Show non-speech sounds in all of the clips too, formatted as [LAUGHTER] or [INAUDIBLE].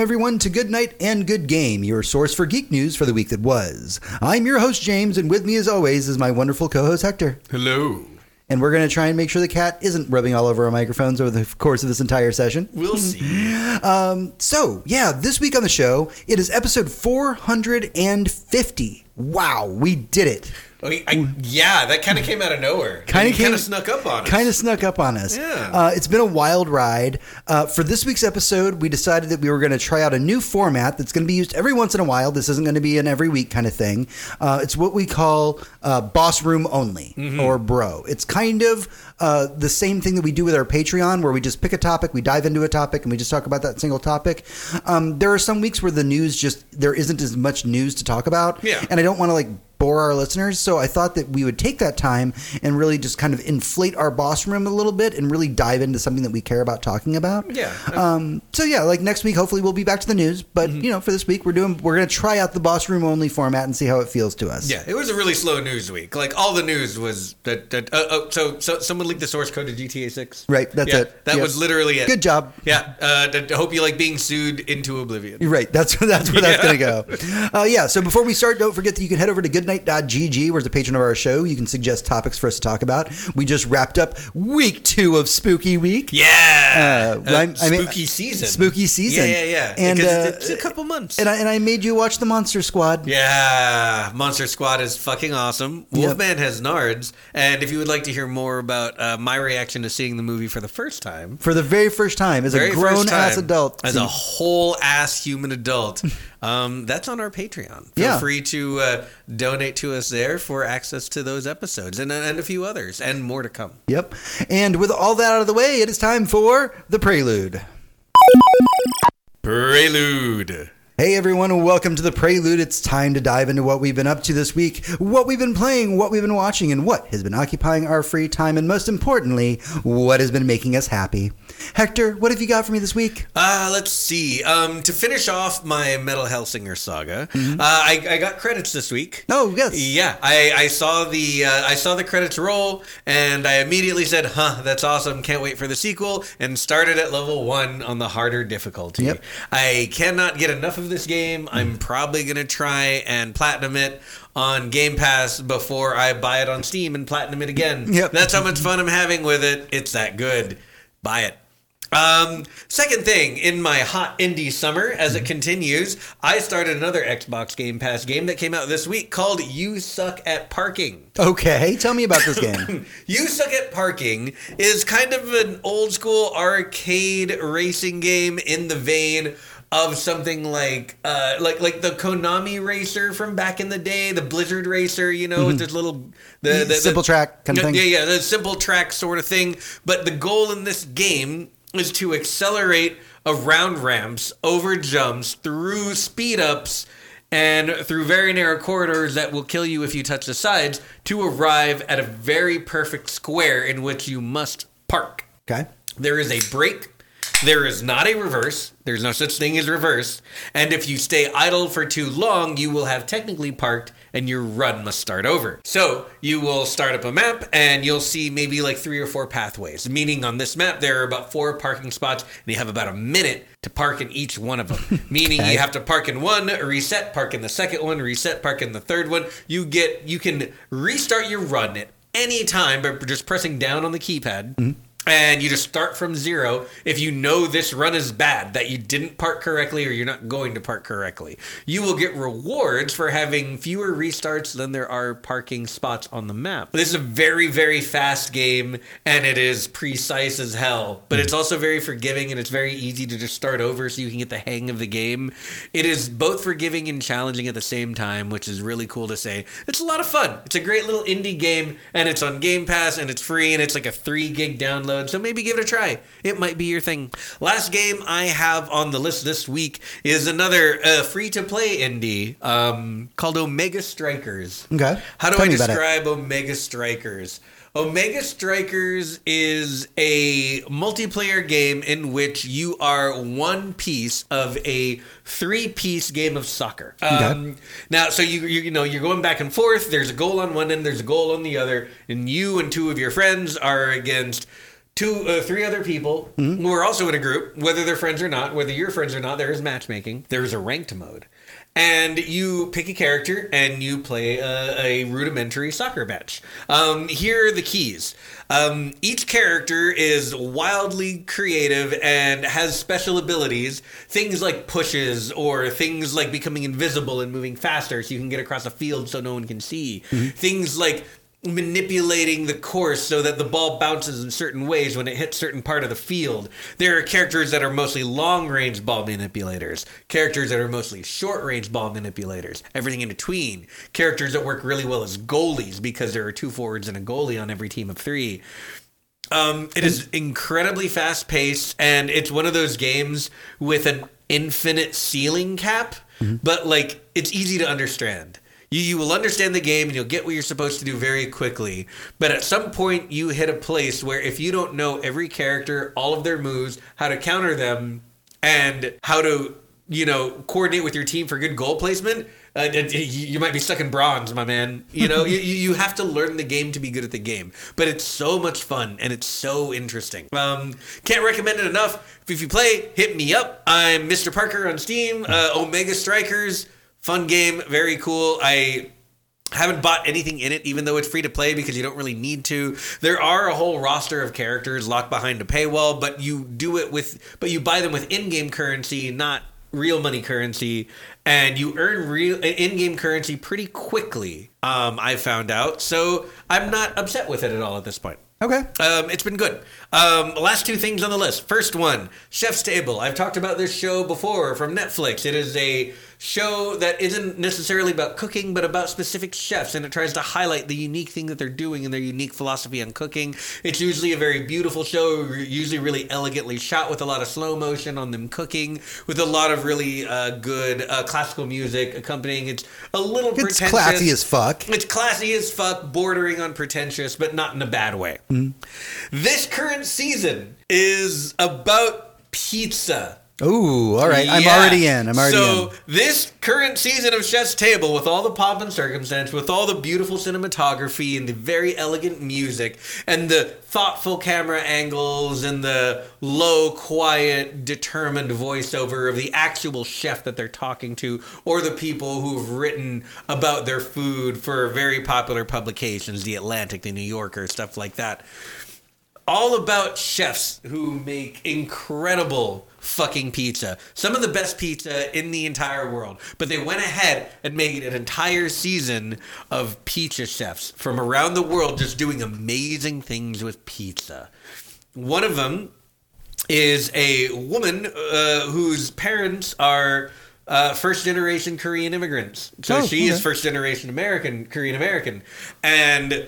Everyone, to Good Night and Good Game, your source for geek news for the week that was. I'm your host, James, and with me, as always, is my wonderful co host, Hector. Hello. And we're going to try and make sure the cat isn't rubbing all over our microphones over the course of this entire session. We'll see. [LAUGHS] Um, so, yeah, this week on the show, it is episode 450. Wow, we did it. I I, yeah, that kind of came out of nowhere. Kind of kind of snuck up on us. Kind of snuck up on us. Yeah. Uh, it's been a wild ride. Uh, for this week's episode, we decided that we were going to try out a new format that's going to be used every once in a while. This isn't going to be an every week kind of thing. Uh, it's what we call uh, boss room only Mm-hmm. or bro. It's kind of uh, the same thing that we do with our Patreon, where we just pick a topic, we dive into a topic, and we just talk about that single topic. Um, there are some weeks where the news just there isn't as much news to talk about, Yeah. and I don't want to like bore our listeners. So I thought that we would take that time and really just kind of inflate our boss room a little bit and really dive into something that we care about talking about. Yeah. Um, so yeah, like next week, hopefully we'll be back to the news. But Mm-hmm. you know, for this week, we're doing we're going to try out the boss room only format and see how it feels to us. Yeah, it was a really slow news week. Like all the news was that. that uh, oh, so so someone leaked the source code to GTA Six. Right, that's yeah, it. That Yep. was literally it. Good job. Yeah. Uh, I hope you like being sued into oblivion. You're right. That's [LAUGHS] that's where that's going to go. Uh, yeah. So before we start, don't forget that you can head over to goodnight.gg, where as a patron of our show, you can suggest topics for us to talk about. We just wrapped up week two of Spooky Week. Yeah. Uh, I'm- I mean- spooky season. Spooky season. Yeah, yeah, yeah. And, Because uh, it's a couple months. And I, and I made you watch the Monster Squad. Yeah, Monster Squad is fucking awesome. Wolfman has nards, and if you would like to hear more about uh, my reaction to seeing the movie for the first time, For the very first time, as very a grown ass adult. as a whole ass human adult, [LAUGHS] um, that's on our Patreon. Feel Yeah. free to uh, donate to us there for access to those episodes and and a few others, and more to come. Yep. And with all that out of the way, it is time for the prelude. Prelude. Hey everyone, and welcome to the Prelude. It's time to dive into what we've been up to this week, what we've been playing, what we've been watching, and what has been occupying our free time, and most importantly, what has been making us happy. Hector, what have you got for me this week? Uh, let's see. Um, to finish off my Metal Hellsinger saga, uh, I, I got credits this week. Oh, yes. Yeah, I, I saw the uh, I saw the credits roll, and I immediately said, "Huh, that's awesome! Can't wait for the sequel." And started at level one on the harder difficulty. Yep. I cannot get enough of this game. I'm probably gonna try and platinum it on Game Pass before I buy it on Steam and platinum it again. Yep. That's how much fun I'm having with it. It's that good. Buy it. Um, second thing, in my hot indie summer, as it continues, I started another Xbox Game Pass game that came out this week called You Suck at Parking. Okay, tell me about this [COUGHS] game. You Suck at Parking is kind of an old school arcade racing game in the vein of something like uh, like like the Konami racer from back in the day, the Blizzard racer, you know, with this little the, the, the Simple track kind of thing. yeah, yeah, the simple track sort of thing. But the goal in this game is to accelerate around ramps, over jumps, through speed ups, and through very narrow corridors that will kill you if you touch the sides to arrive at a very perfect square in which you must park. Okay. There is a brake. There is not a reverse. There's no such thing as reverse. And if you stay idle for too long, you will have technically parked and your run must start over. So you will start up a map and you'll see maybe like three or four pathways. Meaning on this map, there are about four parking spots and you have about a minute to park in each one of them. [LAUGHS] Meaning Okay. you have to park in one, reset, park in the second one, reset, park in the third one. You get, you can restart your run at any time by just pressing down on the keypad mm-hmm. And you just start from zero if you know this run is bad that you didn't park correctly or you're not going to park correctly. You will get rewards for having fewer restarts than there are parking spots on the map. This is a very very fast game and it is precise as hell but it's also very forgiving and it's very easy to just start over so you can get the hang of the game. It is both forgiving and challenging at the same time which is really cool to say. It's a lot of fun. It's a great little indie game and it's on game pass and it's free and it's like a 3 gig download so maybe give it a try it might be your thing last game i have on the list this week is another uh, free to play indie um, called omega strikers Okay. how do Tell i me about it. describe omega strikers Omega Strikers is a multiplayer game in which you are one piece of a three-piece game of soccer. Um, now, so you, you you know you're going back and forth. There's a goal on one end, there's a goal on the other, and you and two of your friends are against two, uh, three other people Mm-hmm. who are also in a group, whether they're friends or not, whether you're friends or not. There is matchmaking. There is a ranked mode, and you pick a character and you play a, a rudimentary soccer match. Um, here are the keys. Um, each character is wildly creative and has special abilities. Things like pushes or things like becoming invisible and moving faster so you can get across a field so no one can see. Things like manipulating the course so that the ball bounces in certain ways when it hits certain part of the field. There are characters that are mostly long range ball manipulators, characters that are mostly short range ball manipulators, everything in between. Characters that work really well as goalies because there are two forwards and a goalie on every team of three. Um, it is incredibly fast paced, and it's one of those games with an infinite ceiling cap, but like it's easy to understand. You, you will understand the game and you'll get what you're supposed to do very quickly. But at some point, you hit a place where if you don't know every character, all of their moves, how to counter them, and how to, you know, coordinate with your team for good goal placement, uh, you might be stuck in bronze, my man. You know, you, you have to learn the game to be good at the game. But it's so much fun and it's so interesting. Um, can't recommend it enough. If you play, hit me up. I'm Mr. Parker on Steam. Uh, Omega Strikers, fun game, very cool. I haven't bought anything in it, even though it's free to play because you don't really need to. There are a whole roster of characters locked behind a paywall, but you do it with, but you buy them with in-game currency, not real money currency, and you earn real in-game currency pretty quickly. Um, I found out, so I'm not upset with it at all at this point. Okay. Um, it's been good. Um, last two things on the list. First one, Chef's Table. I've talked about this show before from Netflix. It is a show that isn't necessarily about cooking, but about specific chefs, and it tries to highlight the unique thing that they're doing and their unique philosophy on cooking. It's usually a very beautiful show, usually really elegantly shot with a lot of slow motion on them cooking, with a lot of really uh, good uh, classical music accompanying. It's a little It's pretentious. classy as fuck. It's classy as fuck, bordering on pretentious, but not in a bad way. This current season is about pizza. Ooh, all right. I'm already in. I'm already so in. this current season of Chef's Table, with all the pomp and circumstance, with all the beautiful cinematography and the very elegant music, and the thoughtful camera angles, and the low, quiet, determined voiceover of the actual chef that they're talking to, or the people who've written about their food for very popular publications, The Atlantic, The New Yorker, stuff like that all about chefs who make incredible fucking pizza. Some of the best pizza in the entire world. But they went ahead and made an entire season of pizza chefs from around the world just doing amazing things with pizza. One of them is a woman uh, whose parents are uh, first generation Korean immigrants. So Oh, she is first generation American, Korean American, and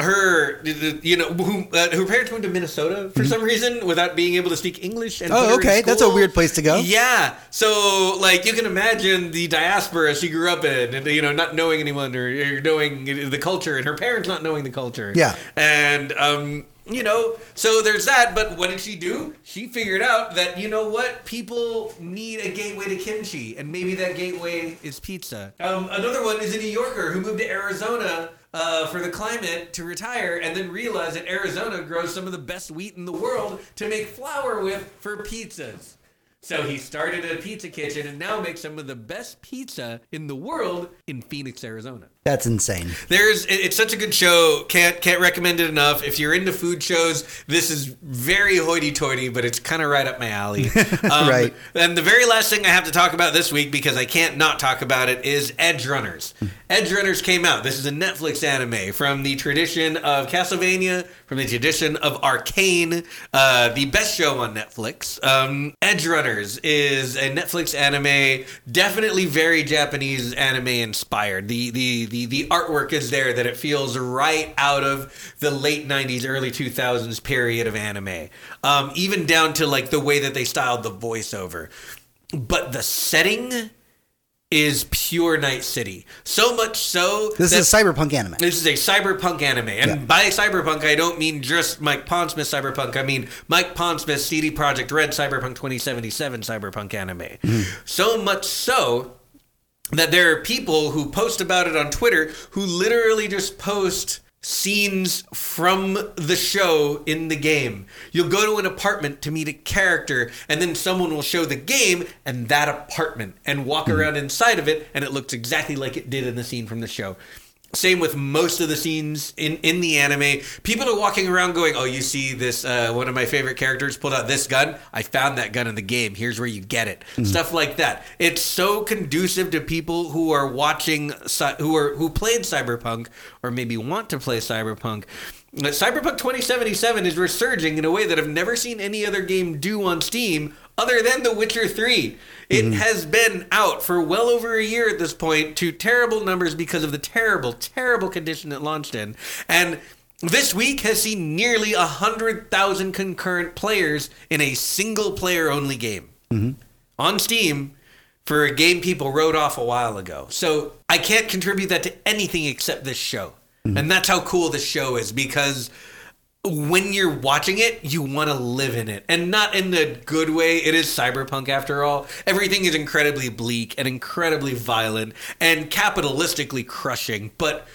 her, you know, who, uh, her parents went to Minnesota for some reason without being able to speak English. And Mm-hmm. Oh, put her in okay. That's a weird place to go. Yeah. So, like, you can imagine the diaspora she grew up in, and you know, not knowing anyone or, or knowing the culture, and her parents not knowing the culture. Yeah. And um, you know, so there's that. But what did she do? She figured out that you know what, people need a gateway to kimchi, and maybe that gateway is pizza. Um, another one is a New Yorker who moved to Arizona. Uh, for the climate to retire and then realized that Arizona grows some of the best wheat in the world to make flour with for pizzas. So he started a pizza kitchen and now makes some of the best pizza in the world in Phoenix, Arizona. That's insane. There's it's such a good show. Can't can't recommend it enough. If you're into food shows, this is very hoity-toity, but it's kind of right up my alley. [LAUGHS] Um, Right. And the very last thing I have to talk about this week because I can't not talk about it is Edge Runners. Edge Runners came out. This is a Netflix anime from the tradition of Castlevania, from the tradition of Arcane, uh, the best show on Netflix. Um, Edge Runners is a Netflix anime, definitely very Japanese anime inspired. The the the the artwork is there that it feels right out of the late '90s, early 2000s period of anime. Um, even down to like the way that they styled the voiceover, but the setting is pure Night City. So much so This is a cyberpunk anime. this is a cyberpunk anime, and Yeah. by cyberpunk, I don't mean just Mike Pondsmith cyberpunk. I mean Mike Pondsmith CD Projekt Red Cyberpunk 2077 cyberpunk anime. Hmm. So much so that there are people who post about it on Twitter who literally just post scenes from the show in the game. You'll go to an apartment to meet a character, and then someone will show the game and that apartment and walk hmm. around inside of it, and it looks exactly like it did in the scene from the show. Same with most of the scenes in, in the anime. People are walking around going, Oh, you see this, uh, one of my favorite characters pulled out this gun. I found that gun in the game. Here's where you get it. Stuff like that. It's so conducive to people who are watching, who are, who played Cyberpunk or maybe want to play Cyberpunk. Cyberpunk 2077 is resurging in a way that I've never seen any other game do on Steam other than The Witcher 3. It mm-hmm. has been out for well over a year at this point to terrible numbers because of the terrible, terrible condition it launched in. And this week has seen nearly 100,000 concurrent players in a single player only game mm-hmm. on Steam for a game people wrote off a while ago. So I can't contribute that to anything except this show. Mm-hmm. And that's how cool this show is because when you're watching it, you want to live in it. And not in the good way. It is cyberpunk after all. Everything is incredibly bleak and incredibly violent and capitalistically crushing. But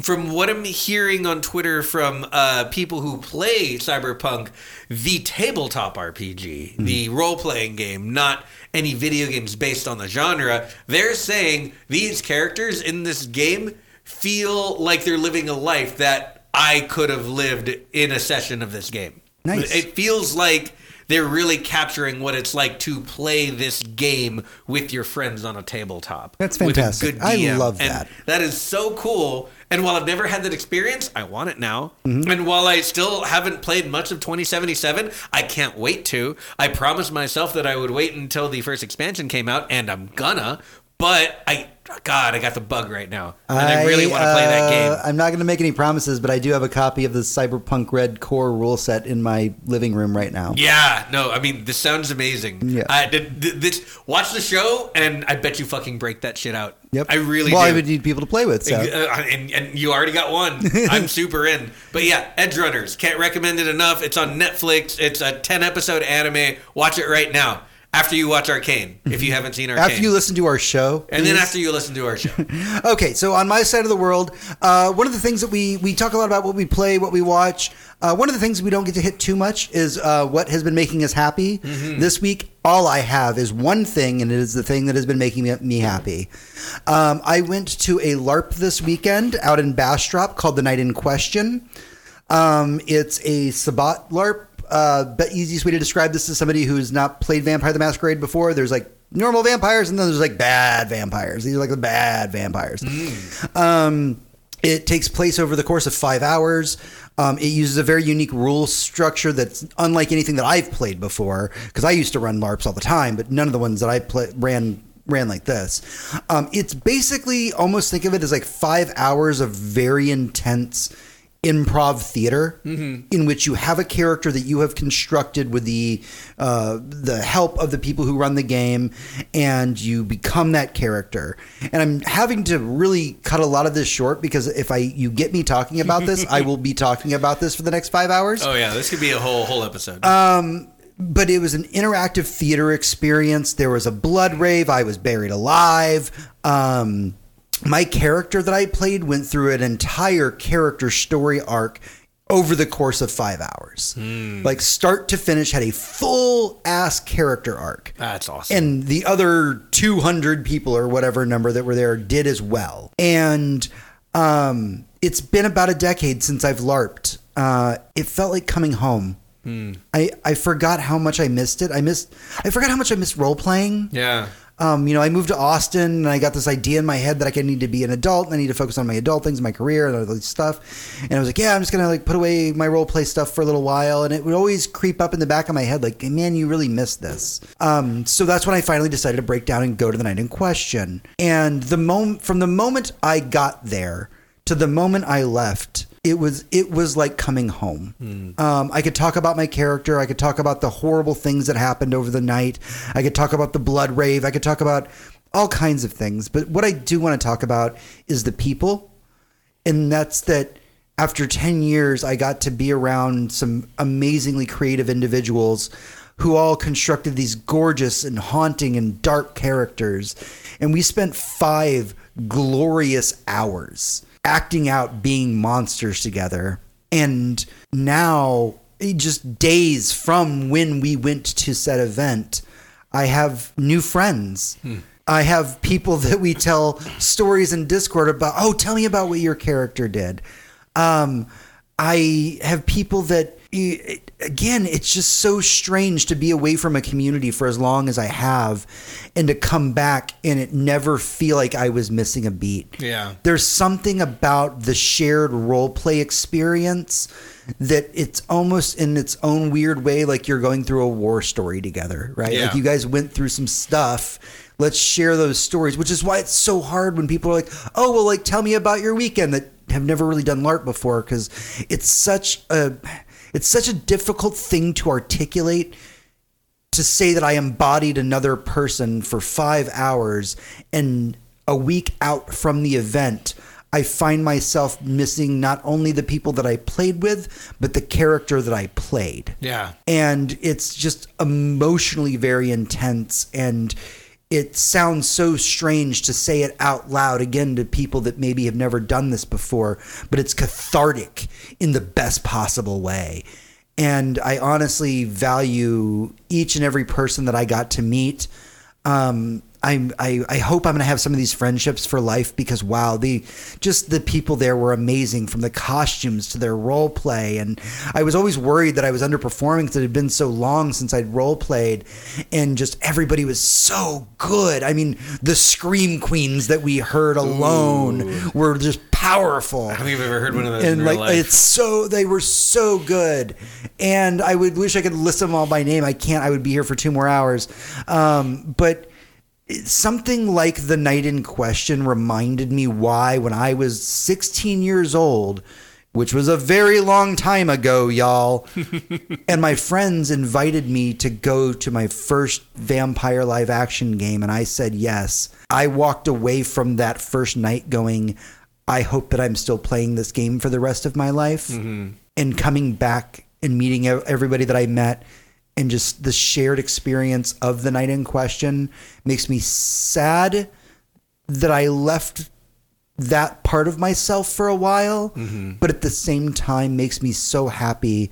from what I'm hearing on Twitter from uh, people who play Cyberpunk, the tabletop RPG, the role playing game, not any video games based on the genre, they're saying these characters in this game feel like they're living a life that I could have lived in a session of this game. Nice. It feels like they're really capturing what it's like to play this game with your friends on a tabletop. That's fantastic. good I love And that. that is so cool. And while I've never had that experience, I want it now. Mm-hmm. And while I still haven't played much of 2077, I can't wait to. I promised myself that I would wait until the first expansion came out, and I'm gonna. But I, God, I got the bug right now, and I, really want to play that uh, game. I'm not going to make any promises, but I do have a copy of the Cyberpunk Red Core rule set in my living room right now. Yeah, no, I mean this sounds amazing. Yeah. I did th- this. Watch the show, and I bet you fucking break that shit out. Yep. I really well, do. I would need people to play with. So. Uh, and, and you already got one. [LAUGHS] I'm super in. But yeah, Edge Runners. Can't recommend it enough. It's on Netflix. It's a 10 episode anime. Watch it right now. After you watch Arcane, if you haven't seen Arcane. After you listen to our show, and then after you listen to our show. [LAUGHS] Okay, so on my side of the world, uh, one of the things that we we talk a lot about what we play, what we watch. Uh, one of the things we don't get to hit too much is uh, what has been making us happy this week. All I have is one thing, and it is the thing that has been making me, me happy. Um, I went to a LARP this weekend out in Bastrop called the Night in Question. Um, it's a Sabbat LARP. Uh, the easiest way to describe this is somebody who's not played Vampire the Masquerade before. There's like normal vampires, and then there's like bad vampires. These are like the bad vampires. Um, it takes place over the course of five hours. Um, it uses a very unique rule structure that's unlike anything that I've played before. Because I used to run LARPs all the time, but none of the ones that I play, ran ran like this. Um, it's basically almost think of it as like five hours of very intense improv theater in which you have a character that you have constructed with the uh, the help of the people who run the game and you become that character and i'm having to really cut a lot of this short because if i you get me talking about this i will be talking about this for the next five hours oh yeah, this could be a whole whole episode. Um but it was an interactive theater experience. There was a blood rave. I was buried alive. Um, my character that I played went through an entire character story arc over the course of five hours. Like start to finish, had a full ass character arc. That's awesome. And the other 200 people or whatever number that were there did as well. And um, it's been about a decade since I've LARPed. Uh, it felt like coming home. I, I forgot how much I missed it. I missed I forgot how much I missed role playing. yeah. Um, you know, I moved to Austin and I got this idea in my head that I need to be an adult and I need to focus on my adult things, my career and all this stuff. And I was like, yeah, I'm just gonna like put away my role play stuff for a little while. And it would always creep up in the back of my head, like, man, you really missed this. Um, so that's when I finally decided to break down and go to the night in question. And the moment from the moment I got there to the moment I left, it was it was like coming home. Um, I could talk about my character. I could talk about the horrible things that happened over the night. I could talk about the blood rave. I could talk about all kinds of things. But what I do want to talk about is the people, and that's that. After ten years, I got to be around some amazingly creative individuals who all constructed these gorgeous and haunting and dark characters, and we spent five glorious hours acting out being monsters together. And now, just days from when we went to said event, I have new friends. I have people [LAUGHS] that we tell stories in Discord about. Oh, tell me about what your character did. Um, I have people that, again, it's just so strange to be away from a community for as long as I have and to come back and it never feel like I was missing a beat. Yeah. There's something about the shared role play experience that it's almost in its own weird way like you're going through a war story together, right? Yeah. Like you guys went through some stuff. Let's share those stories, which is why it's so hard when people are like, "Oh, well, like tell me about your weekend that have never really done LARP before," because it's such a it's such a difficult thing to articulate to say that I embodied another person for five hours and a week out from the event, I find myself missing not only the people that I played with, but the character that I played. Yeah. And it's just emotionally very intense. And it sounds so strange to say it out loud again to people that maybe have never done this before, but it's cathartic in the best possible way. And I honestly value each and every person that I got to meet. Um, I, I, I hope I'm going to have some of these friendships for life because wow, the just the people there were amazing from the costumes to their role play, and I was always worried that I was underperforming because it had been so long since I'd role played, and just everybody was so good. I mean, the scream queens that we heard alone were just powerful. I don't think I've ever heard one of those in and real like life. it's so they were so good. And i would wish i could list them all by name. I can't. I would be here for two more hours. Um, but something like the night in question reminded me why when i was 16 years old which was a very long time ago y'all [LAUGHS] and my friends invited me to go to my first vampire live action game and i said yes. I walked away from that first night going i hope that i'm still playing this game for the rest of my life mm-hmm. and coming back and meeting everybody that i met and just the shared experience of the night in question makes me sad that i left that part of myself for a while, but at the same time makes me so happy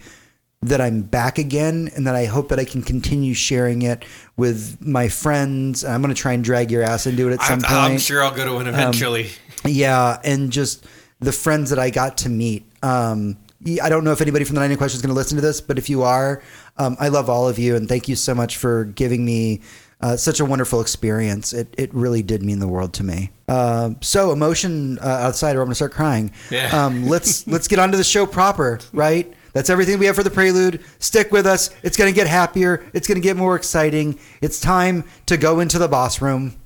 that I'm back again and that I hope that I can continue sharing it with my friends. I'm going to try and drag your ass into it at some I'm, point. Um, I'm sure I'll go to one eventually. Yeah, and just the friends that I got to meet. Um, I don't know if anybody from the Night in Questions is going to listen to this, but if you are, um, I love all of you, and thank you so much for giving me uh, such a wonderful experience. It, it really did mean the world to me. Uh, so emotion uh, outside, or I'm going to start crying. Yeah. Um, let's [LAUGHS] let's get on to the show proper, right? That's everything we have for the prelude. Stick with us. It's going to get happier. It's going to get more exciting. It's time to go into the boss room.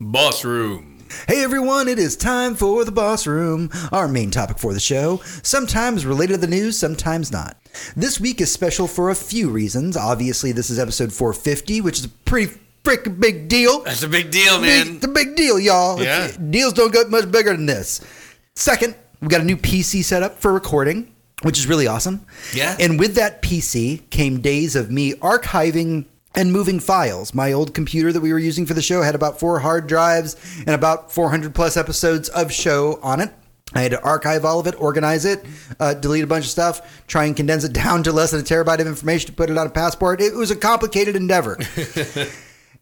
Boss room. Hey everyone, it is time for the Boss Room, our main topic for the show, sometimes related to the news, sometimes not. This week is special for a few reasons. Obviously, this is episode 450, which is a pretty freaking big deal. That's a big deal, man. It's a big deal, y'all. Yeah. Deals don't get much bigger than this. Second, we got a new PC set up for recording, which is really awesome. Yeah. And with that PC came days of me archiving and moving files. My old computer that we were using for the show had about four hard drives and about 400 plus episodes of show on it. I had to archive all of it, organize it, uh, delete a bunch of stuff, try and condense it [LAUGHS] down to less than a terabyte of information to put it on a passport. It was a complicated endeavor. [LAUGHS]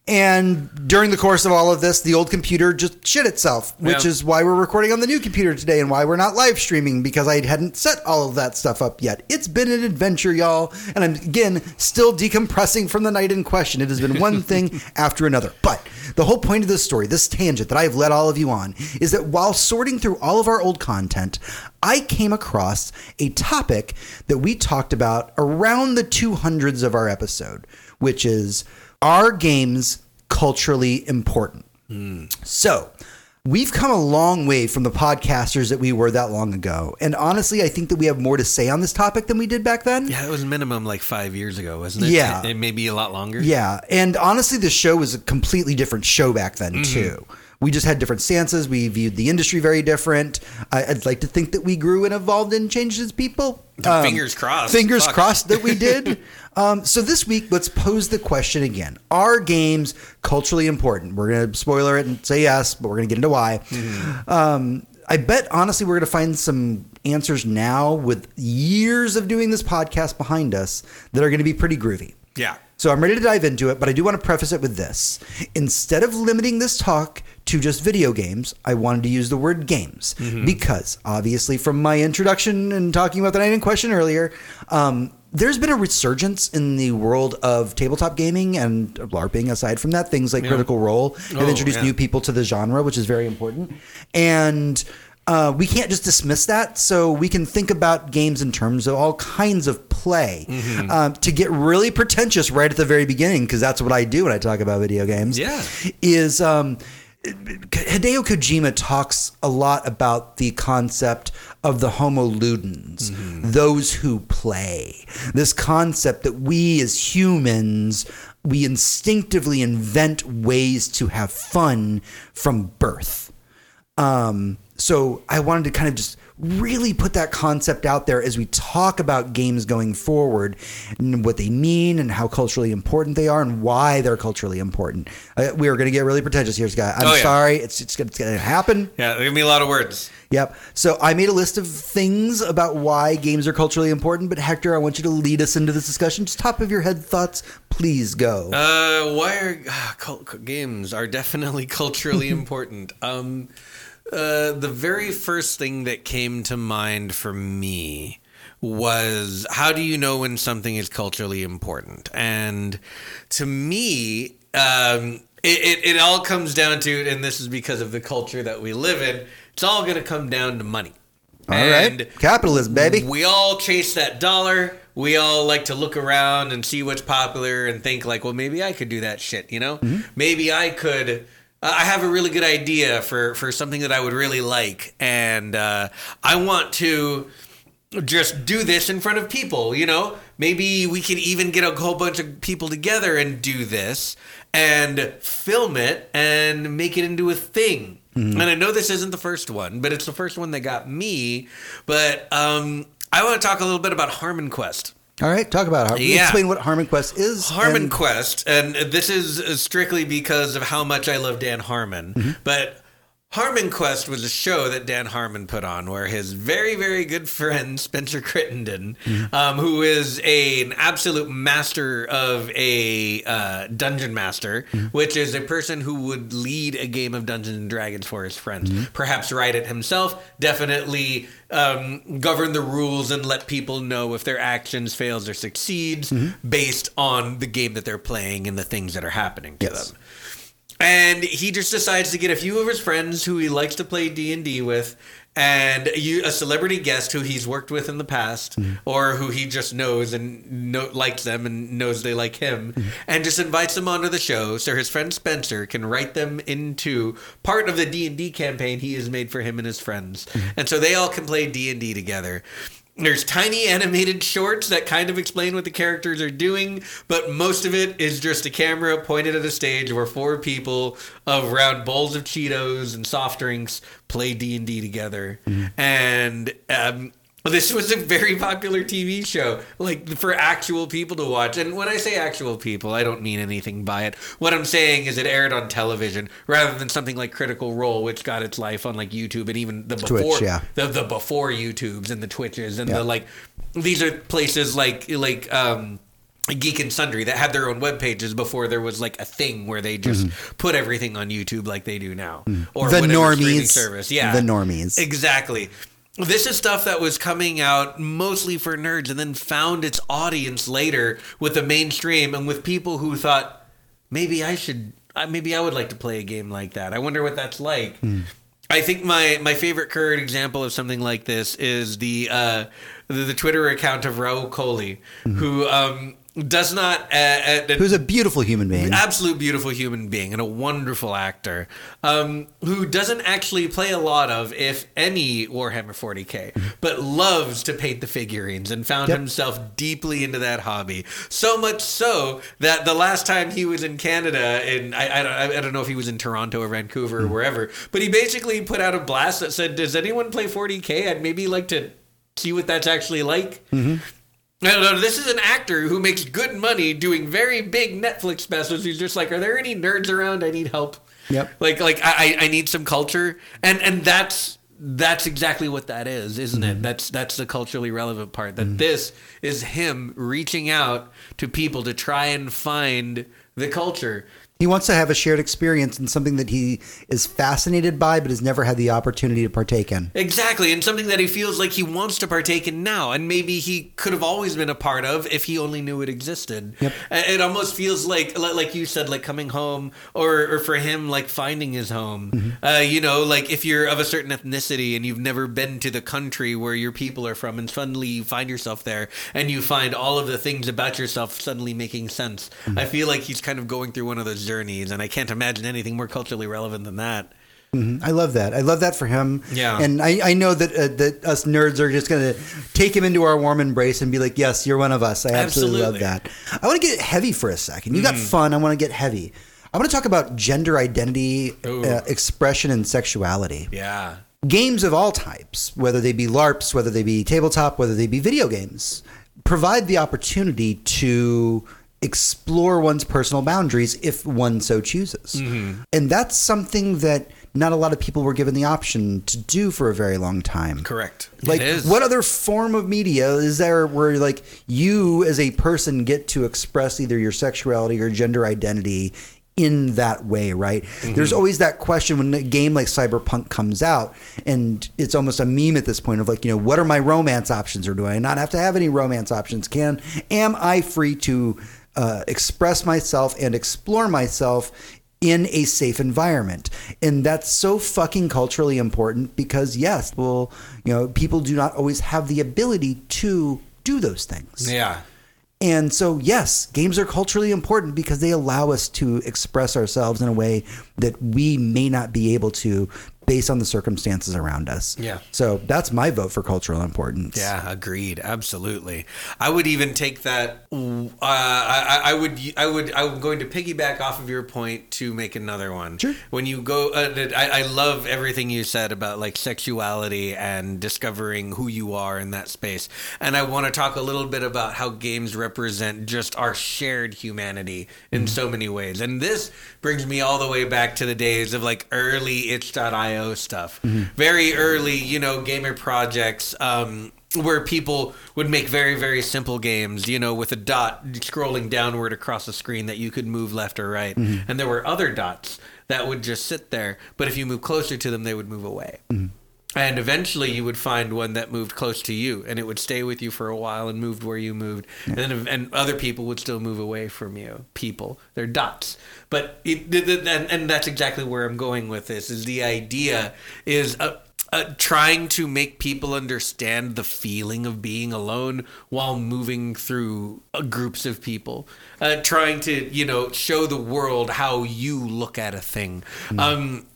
And during the course of all of this, the old computer just shit itself, which Yeah. is why we're recording on the new computer today and why we're not live streaming because I hadn't set all of that stuff up yet. It's been an adventure, y'all. And I'm, again, still decompressing from the night in question. It has been one [LAUGHS] thing after another. But the whole point of this story, this tangent that I have led all of you on, is that while sorting through all of our old content, I came across a topic that we talked about around the 200s of our episode, which is are games culturally important? So, we've come a long way from the podcasters that we were that long ago. And honestly, I think that we have more to say on this topic than we did back then. Yeah, it was minimum like five years ago, wasn't it? Yeah. It may be a lot longer. Yeah, and honestly, the show was a completely different show back then Mm-hmm. too. We just had different stances. We viewed the industry very different. I, I'd like to think that we grew and evolved and changed as people. Um, Fingers crossed. Fingers Fuck. crossed that we did. [LAUGHS] um, so this week, let's pose the question again: Are games culturally important? We're going to spoiler it and say yes, but we're going to get into why. Mm-hmm. Um, I bet honestly we're going to find some answers now with years of doing this podcast behind us that are going to be pretty groovy. Yeah. So I'm ready to dive into it, but I do want to preface it with this. Instead of limiting this talk to just video games, I wanted to use the word games because obviously from my introduction and talking about the night in question earlier, um, there's been a resurgence in the world of tabletop gaming and LARPing. Aside from that, things like Critical Role have Oh, introduced yeah. new people to the genre, which is very important. And uh, we can't just dismiss that. So we can think about games in terms of all kinds of play. Mm-hmm. Um, to get really pretentious right at the very beginning, because that's what I do when I talk about video games. Yeah. Is um, Hideo Kojima talks a lot about the concept of the Homo ludens, those who play. This concept that we as humans, we instinctively invent ways to have fun from birth. Um, so I wanted to kind of just really put that concept out there as we talk about games going forward and what they mean and how culturally important they are and why they're culturally important. Uh, we are going to get really pretentious here, Scott. I'm Oh, yeah. sorry. It's, it's, going to happen. Yeah, there's gonna be a lot of words. Yep. So I made a list of things about why games are culturally important, but Hector, I want you to lead us into this discussion. Just top of your head thoughts, please go. Uh, why are ah, cul- cul- games are definitely [LAUGHS] culturally important? Um, uh, the very first thing that came to mind for me was how do you know when something is culturally important? And to me, um, it, it, it all comes down to, and this is because of the culture that we live in, it's all going to come down to money. All right. Capitalism, baby. We all chase that dollar. We all like to look around and see what's popular and think like, well, maybe I could do that shit. You know, maybe I could. Uh, I have a really good idea for for something that I would really like, and uh, I want to just do this in front of people. You know, maybe we can even get a whole bunch of people together and do this and film it and make it into a thing. And I know this isn't the first one, but it's the first one that got me. But um, I want to talk a little bit about Harmon Quest. All right, talk about it. Yeah. Explain what Harmon Quest is. Harmon and- Quest, and this is strictly because of how much I love Dan Harmon. Mm-hmm. But Harmon Quest was a show that Dan Harmon put on where his very, very good friend Spencer Crittenden, Mm-hmm. um, who is a, an absolute master of a uh, dungeon master, Mm-hmm. which is a person who would lead a game of Dungeons and Dragons for his friends, Mm-hmm. perhaps write it himself, definitely um, govern the rules and let people know if their actions fails or succeeds Mm-hmm. based on the game that they're playing and the things that are happening to Yes. them. And he just decides to get a few of his friends who he likes to play D and D with, and you, a celebrity guest who he's worked with in the past, mm-hmm. or who he just knows and know, likes them and knows they like him, mm-hmm. and just invites them onto the show so his friend Spencer can write them into part of the D and D campaign he has made for him and his friends, mm-hmm. and so they all can play D and D together. There's tiny animated shorts that kind of explain what the characters are doing, but most of it is just a camera pointed at a stage where four people around bowls of Cheetos and soft drinks play D and D together. And um, this was a very popular TV show, like for actual people to watch. And when I say actual people, I don't mean anything by it. What I'm saying is it aired on television rather than something like Critical Role, which got its life on like YouTube and even the Twitch, before yeah. the, the before YouTubes and the Twitches and Yeah. the like. These are places like like um, Geek and Sundry that had their own web pages before there was like a thing where they just put everything on YouTube like they do now, or Mm-hmm. The normies. service. Yeah, The normies. Exactly. This is stuff that was coming out mostly for nerds and then found its audience later with the mainstream and with people who thought maybe I should maybe I would like to play a game like that. I wonder what that's like. I think my my favorite current example of something like this is the uh, the, the Twitter account of Rahul Kohli, who um, does not uh, uh, Who's a beautiful human being. absolute beautiful human being and a wonderful actor um, who doesn't actually play a lot of, if any, Warhammer 40k, but loves to paint the figurines and found Yep. himself deeply into that hobby. So much so that the last time he was in Canada, and I, I, don't, I don't know if he was in Toronto or Vancouver or wherever, but he basically put out a blast that said, "Does anyone play 40k? I'd maybe like to see what that's actually like." No, no, this is an actor who makes good money doing very big Netflix specials. He's just like, are there any nerds around? I need help. Yep. Like, like I, I need some culture, and and that's that's exactly what that is, isn't Mm-hmm. it? That's that's the culturally relevant part. That this is him reaching out to people to try and find the culture. He wants to have a shared experience in something that he is fascinated by, but has never had the opportunity to partake in. Exactly, and something that he feels like he wants to partake in now, and maybe he could have always been a part of if he only knew it existed. Yep. It almost feels like, like you said, like coming home, or, or for him, like finding his home. Mm-hmm. Uh, you know, like if you're of a certain ethnicity and you've never been to the country where your people are from, and suddenly you find yourself there, and you find all of the things about yourself suddenly making sense. Mm-hmm. I feel like he's kind of going through one of those journeys, and I can't imagine anything more culturally relevant than that. I love that. I love that for him. Yeah. And I, I know that uh, that us nerds are just going to take him into our warm embrace and be like, yes, you're one of us. I absolutely, love that. I want to get heavy for a second. You got fun. I want to get heavy. I want to talk about gender identity, uh, expression, and sexuality. Yeah. Games of all types, whether they be LARPs, whether they be tabletop, whether they be video games, provide the opportunity to explore one's personal boundaries if one so chooses. And that's something that not a lot of people were given the option to do for a very long time. Correct. Like, it is. what other form of media is there where, like, you as a person get to express either your sexuality or gender identity in that way, right? Mm-hmm. There's always that question when a game like Cyberpunk comes out, and it's almost a meme at this point of like, you know, what are my romance options, or do I not have to have any romance options? Can am I free to uh, express myself and explore myself? in a safe environment. And that's so fucking culturally important because yes, well, you know, people do not always have the ability to do those things. Yeah. And so yes, games are culturally important because they allow us to express ourselves in a way that we may not be able to based on the circumstances around us. Yeah. So that's my vote for cultural importance. Yeah, agreed. Absolutely. I would even take that. Uh, I, I would. I would. I'm going to piggyback off of your point to make another one. Sure. When you go, uh, I, I love everything you said about like sexuality and discovering who you are in that space. And I want to talk a little bit about how games represent just our shared humanity in so many ways. And this brings me all the way back to the days of like early itch.io stuff. Very early, you know, gamer projects. Um, where people would make very very simple games you know with a dot scrolling downward across the screen that you could move left or right. And there were other dots that would just sit there but if you move closer to them they would move away. And eventually you would find one that moved close to you and it would stay with you for a while and moved where you moved. And then and other people would still move away from you people they're dots but it, and, that's exactly where i'm going with this is the idea is uh, uh, trying to make people understand the feeling of being alone while moving through uh, groups of people. Uh, trying to, you know, show the world how you look at a thing. Um,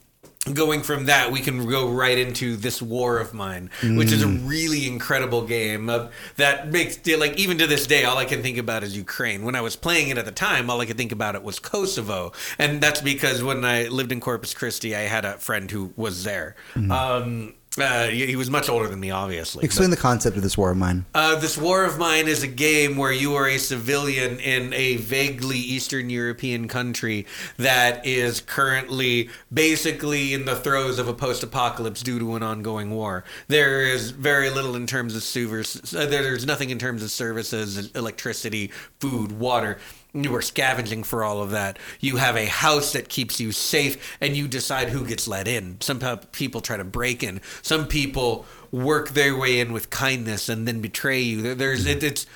going from that, we can go right into this war of mine, which is a really incredible game uh, that makes like even to this day, all I can think about is Ukraine. When I was playing it at the time, all I could think about it was Kosovo, and that's because when I lived in Corpus Christi, I had a friend who was there. Um, uh, he was much older than me, obviously. Explain the concept of this war of mine. Uh, this War of Mine is a game where you are a civilian in a vaguely Eastern European country that is currently basically in the throes of a post apocalypse due to an ongoing war. There is very little in terms of service, uh, there's nothing in terms of services, electricity, food, water. You are scavenging for all of that. You have a house that keeps you safe, and you decide who gets let in. Some people try to break in. Some people work their way in with kindness and then betray you. There's it, it's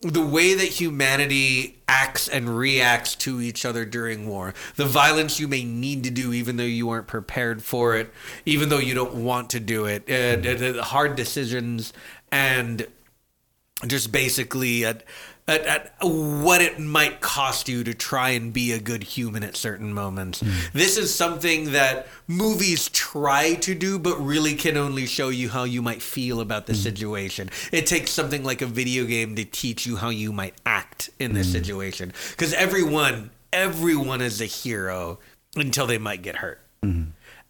the way that humanity acts and reacts to each other during war. The violence you may need to do, even though you aren't prepared for it, even though you don't want to do it. Uh, hard decisions and just basically at, at, at what it might cost you to try and be a good human at certain moments. Hmm. This is something that movies try to do, but really can only show you how you might feel about the hmm. situation. It takes something like a video game to teach you how you might act in this hmm. situation. Because everyone, everyone is a hero until they might get hurt.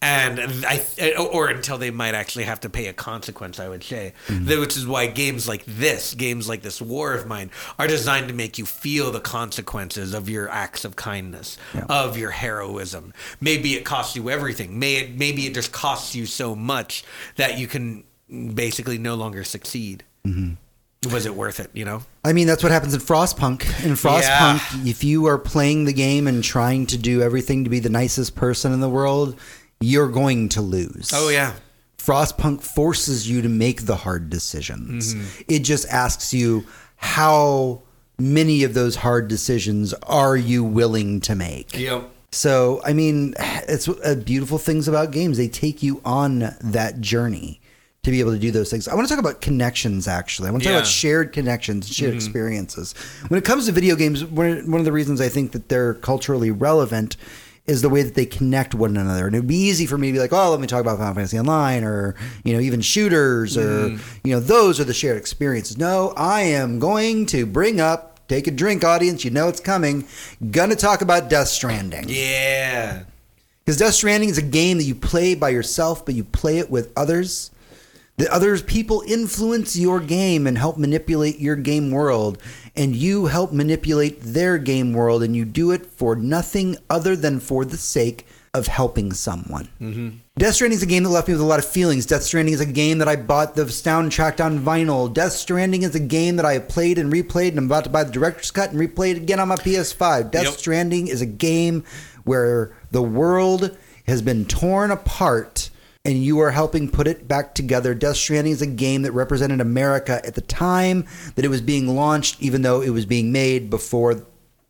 And I, uh, or until they might actually have to pay a consequence, I would say. Mm-hmm. That- Which is why games like this, games like this War of Mine, are designed to make you feel the consequences of your acts of kindness, of your heroism. Maybe it costs you everything. May it, maybe it just costs you so much that you can basically no longer succeed. Mm-hmm. Was it worth it? You know. I mean, that's what happens in Frostpunk. In Frostpunk, if you are playing the game and trying to do everything to be the nicest person in the world, you're going to lose. Oh yeah. Frostpunk forces you to make the hard decisions. Mm-hmm. It just asks you how many of those hard decisions are you willing to make? Yep. So, I mean, it's uh, beautiful things about games. They take you on that journey to be able to do those things. I want to talk about connections, actually. I want to talk about shared connections, shared experiences. When it comes to video games, one one of the reasons I think that they're culturally relevant is the way that they connect one another. And it would be easy for me to be like, oh, let me talk about Final Fantasy Online or, you know, even shooters or, mm-hmm. you know, those are the shared experiences. No, I am going to bring up, take a drink, audience. You know it's coming. Gonna talk about Death Stranding. Yeah. Because Death Stranding is a game that you play by yourself, but you play it with others. The others people influence your game and help manipulate your game world, and you help manipulate their game world, and you do it for nothing other than for the sake of helping someone. Mm-hmm. Death Stranding is a game that left me with a lot of feelings. Death Stranding is a game that I bought the soundtrack on vinyl. Death Stranding is a game that I have played and replayed, and I'm about to buy the director's cut and replay it again on my PS5. Death Yep. Stranding is a game where the world has been torn apart and you are helping put it back together. Death Stranding is a game that represented America at the time that it was being launched, even though it was being made before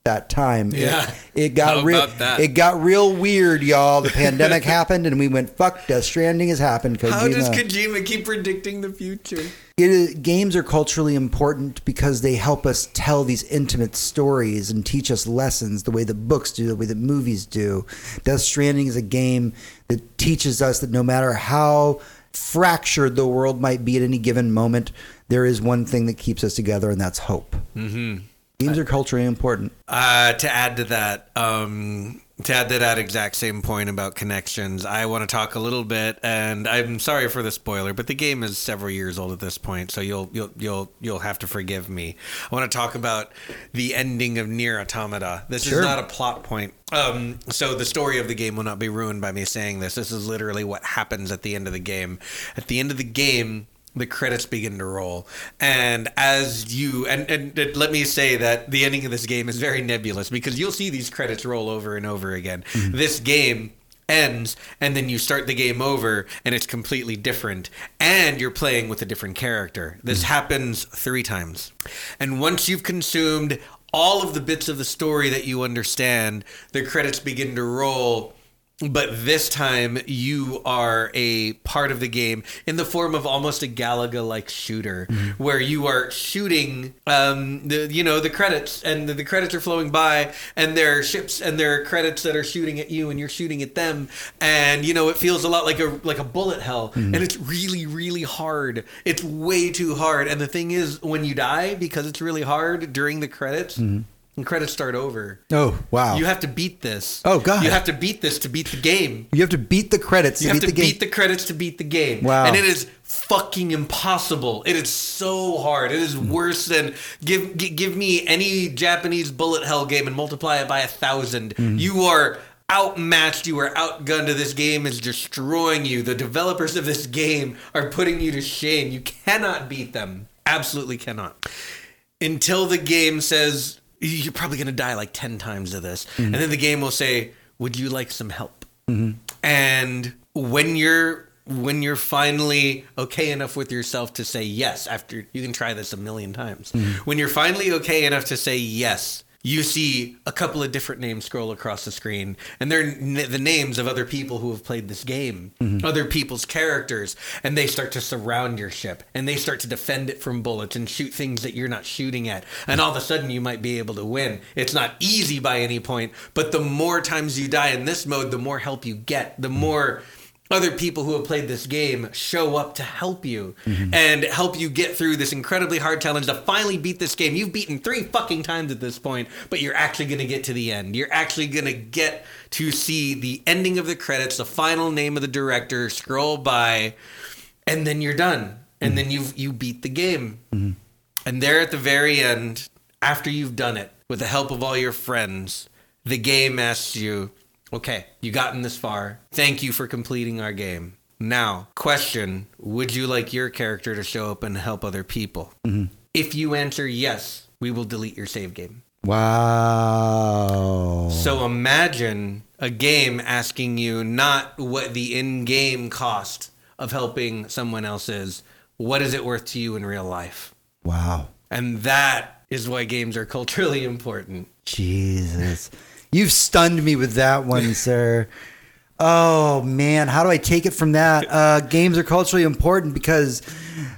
that time. It- Yeah. It, got real it got real weird, y'all. The pandemic [LAUGHS] happened and we went, fuck, Death Stranding has happened. How does Kojima- Kojima keep predicting the future? Is, games are culturally important because they help us tell these intimate stories and teach us lessons the way that books do, the way that movies do. Death Stranding is a game that teaches us that no matter how fractured the world might be at any given moment, there is one thing that keeps us together, and that's hope. Mm-hmm. Games are culturally important. Uh, to add to that, um, to add to that exact same point about connections, I want to talk a little bit, and I'm sorry for the spoiler, but the game is several years old at this point, so you'll you'll you'll you'll have to forgive me. I want to talk about the ending of NieR Automata. This Sure. is not a plot point. Um, so the story of the game will not be ruined by me saying this. This is literally what happens at the end of the game. At the end of the game, the credits begin to roll. And as you and, and, and let me say that the ending of this game is very nebulous because you'll see these credits roll over and over again. Mm-hmm. This game ends and then you start the game over and it's completely different and you're playing with a different character. This mm. happens three times. And once you've consumed all of the bits of the story that you understand the credits begin to roll but this time you are a part of the game in the form of almost a Galaga like shooter mm-hmm. where you are shooting um the you know the credits and the, the credits are flowing by and there are ships and there are credits that are shooting at you and you're shooting at them. And you know it feels a lot like a like a bullet hell. Mm-hmm. And it's really really hard. It's way too hard. And the thing is when you die because it's really hard during the credits mm-hmm. The credits start over Oh, wow. you have to beat this. Oh, God. You have to beat this to beat the game. You have to beat the credits You to have beat to the game. beat the credits to beat the game. Wow. And it is fucking impossible. It is so hard. It is hmm. worse than give gi- give me any Japanese bullet hell game and multiply it by a 1000 hmm. You are outmatched. You are outgunned. This game is destroying you. The developers of this game are putting you to shame. You cannot beat them. Absolutely cannot. Until the game says you're probably going to die like 10 times to this. Mm-hmm. And then the game will say, "Would you like some help?" Mm-hmm. And when you're when you're finally okay enough with yourself to say yes after you can try this a million times. Mm-hmm. When you're finally okay enough to say yes, you see a couple of different names scroll across the screen and they're n- the names of other people who have played this game, mm-hmm. other people's characters, and they start to surround your ship and they start to defend it from bullets and shoot things that you're not shooting at. And all of a sudden you might be able to win. It's not easy by any point, but the more times you die in this mode, the more help you get, the mm-hmm. more other people who have played this game show up to help you mm-hmm. and help you get through this incredibly hard challenge to finally beat this game. You've beaten three fucking times at this point, but you're actually going to get to the end. You're actually going to get to see the ending of the credits, the final name of the director, scroll by, and then you're done. And mm-hmm. then you you beat the game. Mm-hmm. And there at the very end, after you've done it, with the help of all your friends, the game asks you, okay, you gotten this far. Thank you for completing our game. Now, question Would you like your character to show up and help other people? Mm-hmm. If you answer yes, we will delete your save game. Wow. So imagine a game asking you not what the in game cost of helping someone else is, what is it worth to you in real life? Wow. And that is why games are culturally important. Jesus. You've stunned me with that one, [LAUGHS] sir. Oh man, how do I take it from that? Uh, games are culturally important because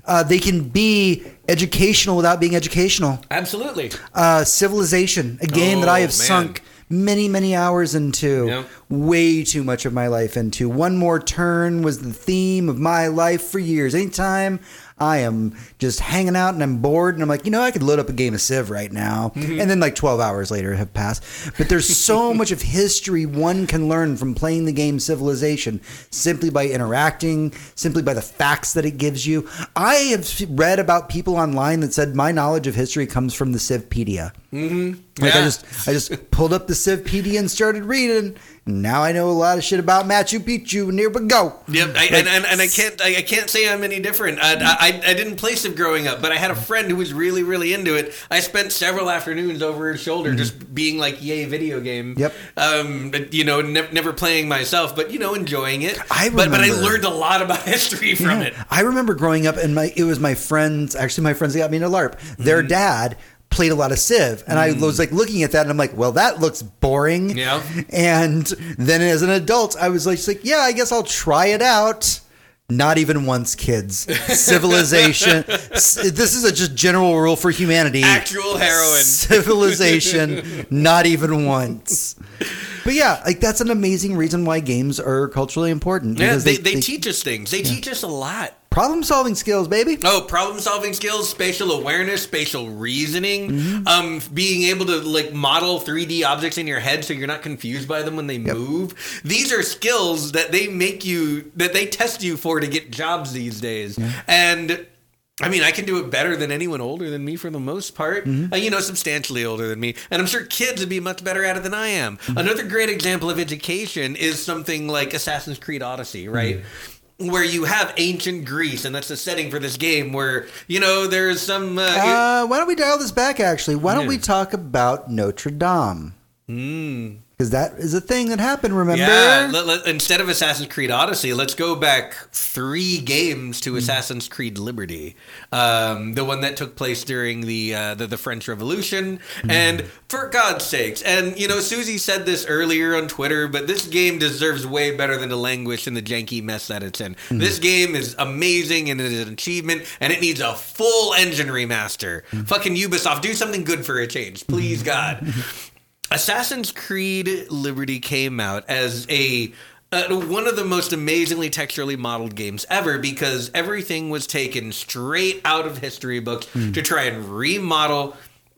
uh, they can be educational without being educational. Absolutely. Uh, Civilization, a game that I Oh, have man. sunk many, many hours into, Yep. way too much of my life into. One more turn was the theme of my life for years. Anytime I am just hanging out and I'm bored and I'm like, you know, I could load up a game of Civ right now. Mm-hmm. And then like 12 hours later have passed. But there's so [LAUGHS] much of history one can learn from playing the game Civilization simply by interacting, simply by the facts that it gives you. I have read about people online that said my knowledge of history comes from the Civpedia. Mm-hmm. Like I just I just pulled up the Civpedia and started reading. Now I know a lot of shit about Machu Picchu, and here we go. Yep, I, and, and, and I can't I, I can't say I'm any different. I, I I didn't play Civ growing up, but I had a friend who was really really into it. I spent several afternoons over his shoulder just being like, "Yay, video game." Mm-hmm. Yep. Um, but, you know, ne- never playing myself, but you know, enjoying it. I but but I learned a lot about [LAUGHS] history from Yeah. it. I remember growing up, and my it was my friends. Actually, my friends that got me into LARP. Their Mm-hmm. dad played a lot of Civ, and I was like looking at that, and I'm like, well, that looks boring. Mm. Yeah. And then as an adult, I was like, like, yeah, I guess I'll try it out. Not even once, kids. [LAUGHS] Civilization. This is a just general rule for humanity. Actual heroin. [LAUGHS] Civilization. not even once. But yeah, like that's an amazing reason why games are culturally important. Yeah, because they, they, teach us things. They teach us a lot. Problem solving skills, baby. Oh, problem solving skills, spatial awareness, spatial reasoning, Mm-hmm. um, being able to like model 3D objects in your head so you're not confused by them when they move. These are skills that they make you that they test you for to get jobs these days. And I mean, I can do it better than anyone older than me for the most part. Mm-hmm. Uh, you know, substantially older than me. And I'm sure kids would be much better at it than I am. Mm-hmm. Another great example of education is something like Assassin's Creed Odyssey, right? Mm-hmm. Where you have ancient Greece, and that's the setting for this game. Where you know there's some. Uh, Uh, why don't we dial this back? Actually, why don't Yeah. we talk about Notre Dame? Because that is a thing that happened. Remember? yeah, let- let- instead of Assassin's Creed Odyssey, let's go back three games to hmm. Assassin's Creed Liberty, um, the one that took place during the uh, the, the French Revolution. Hmm. And for God's sakes, and you know, Susie said this earlier on Twitter, but this game deserves way better than to languish in the janky mess that it's in. Hmm. This game is amazing and it is an achievement, and it needs a full engine remaster. Fucking Ubisoft, do something good for a change, please, God. [LAUGHS] Assassin's Creed Liberty came out as a uh, one of the most amazingly texturally modeled games ever because everything was taken straight out of history books to try and remodel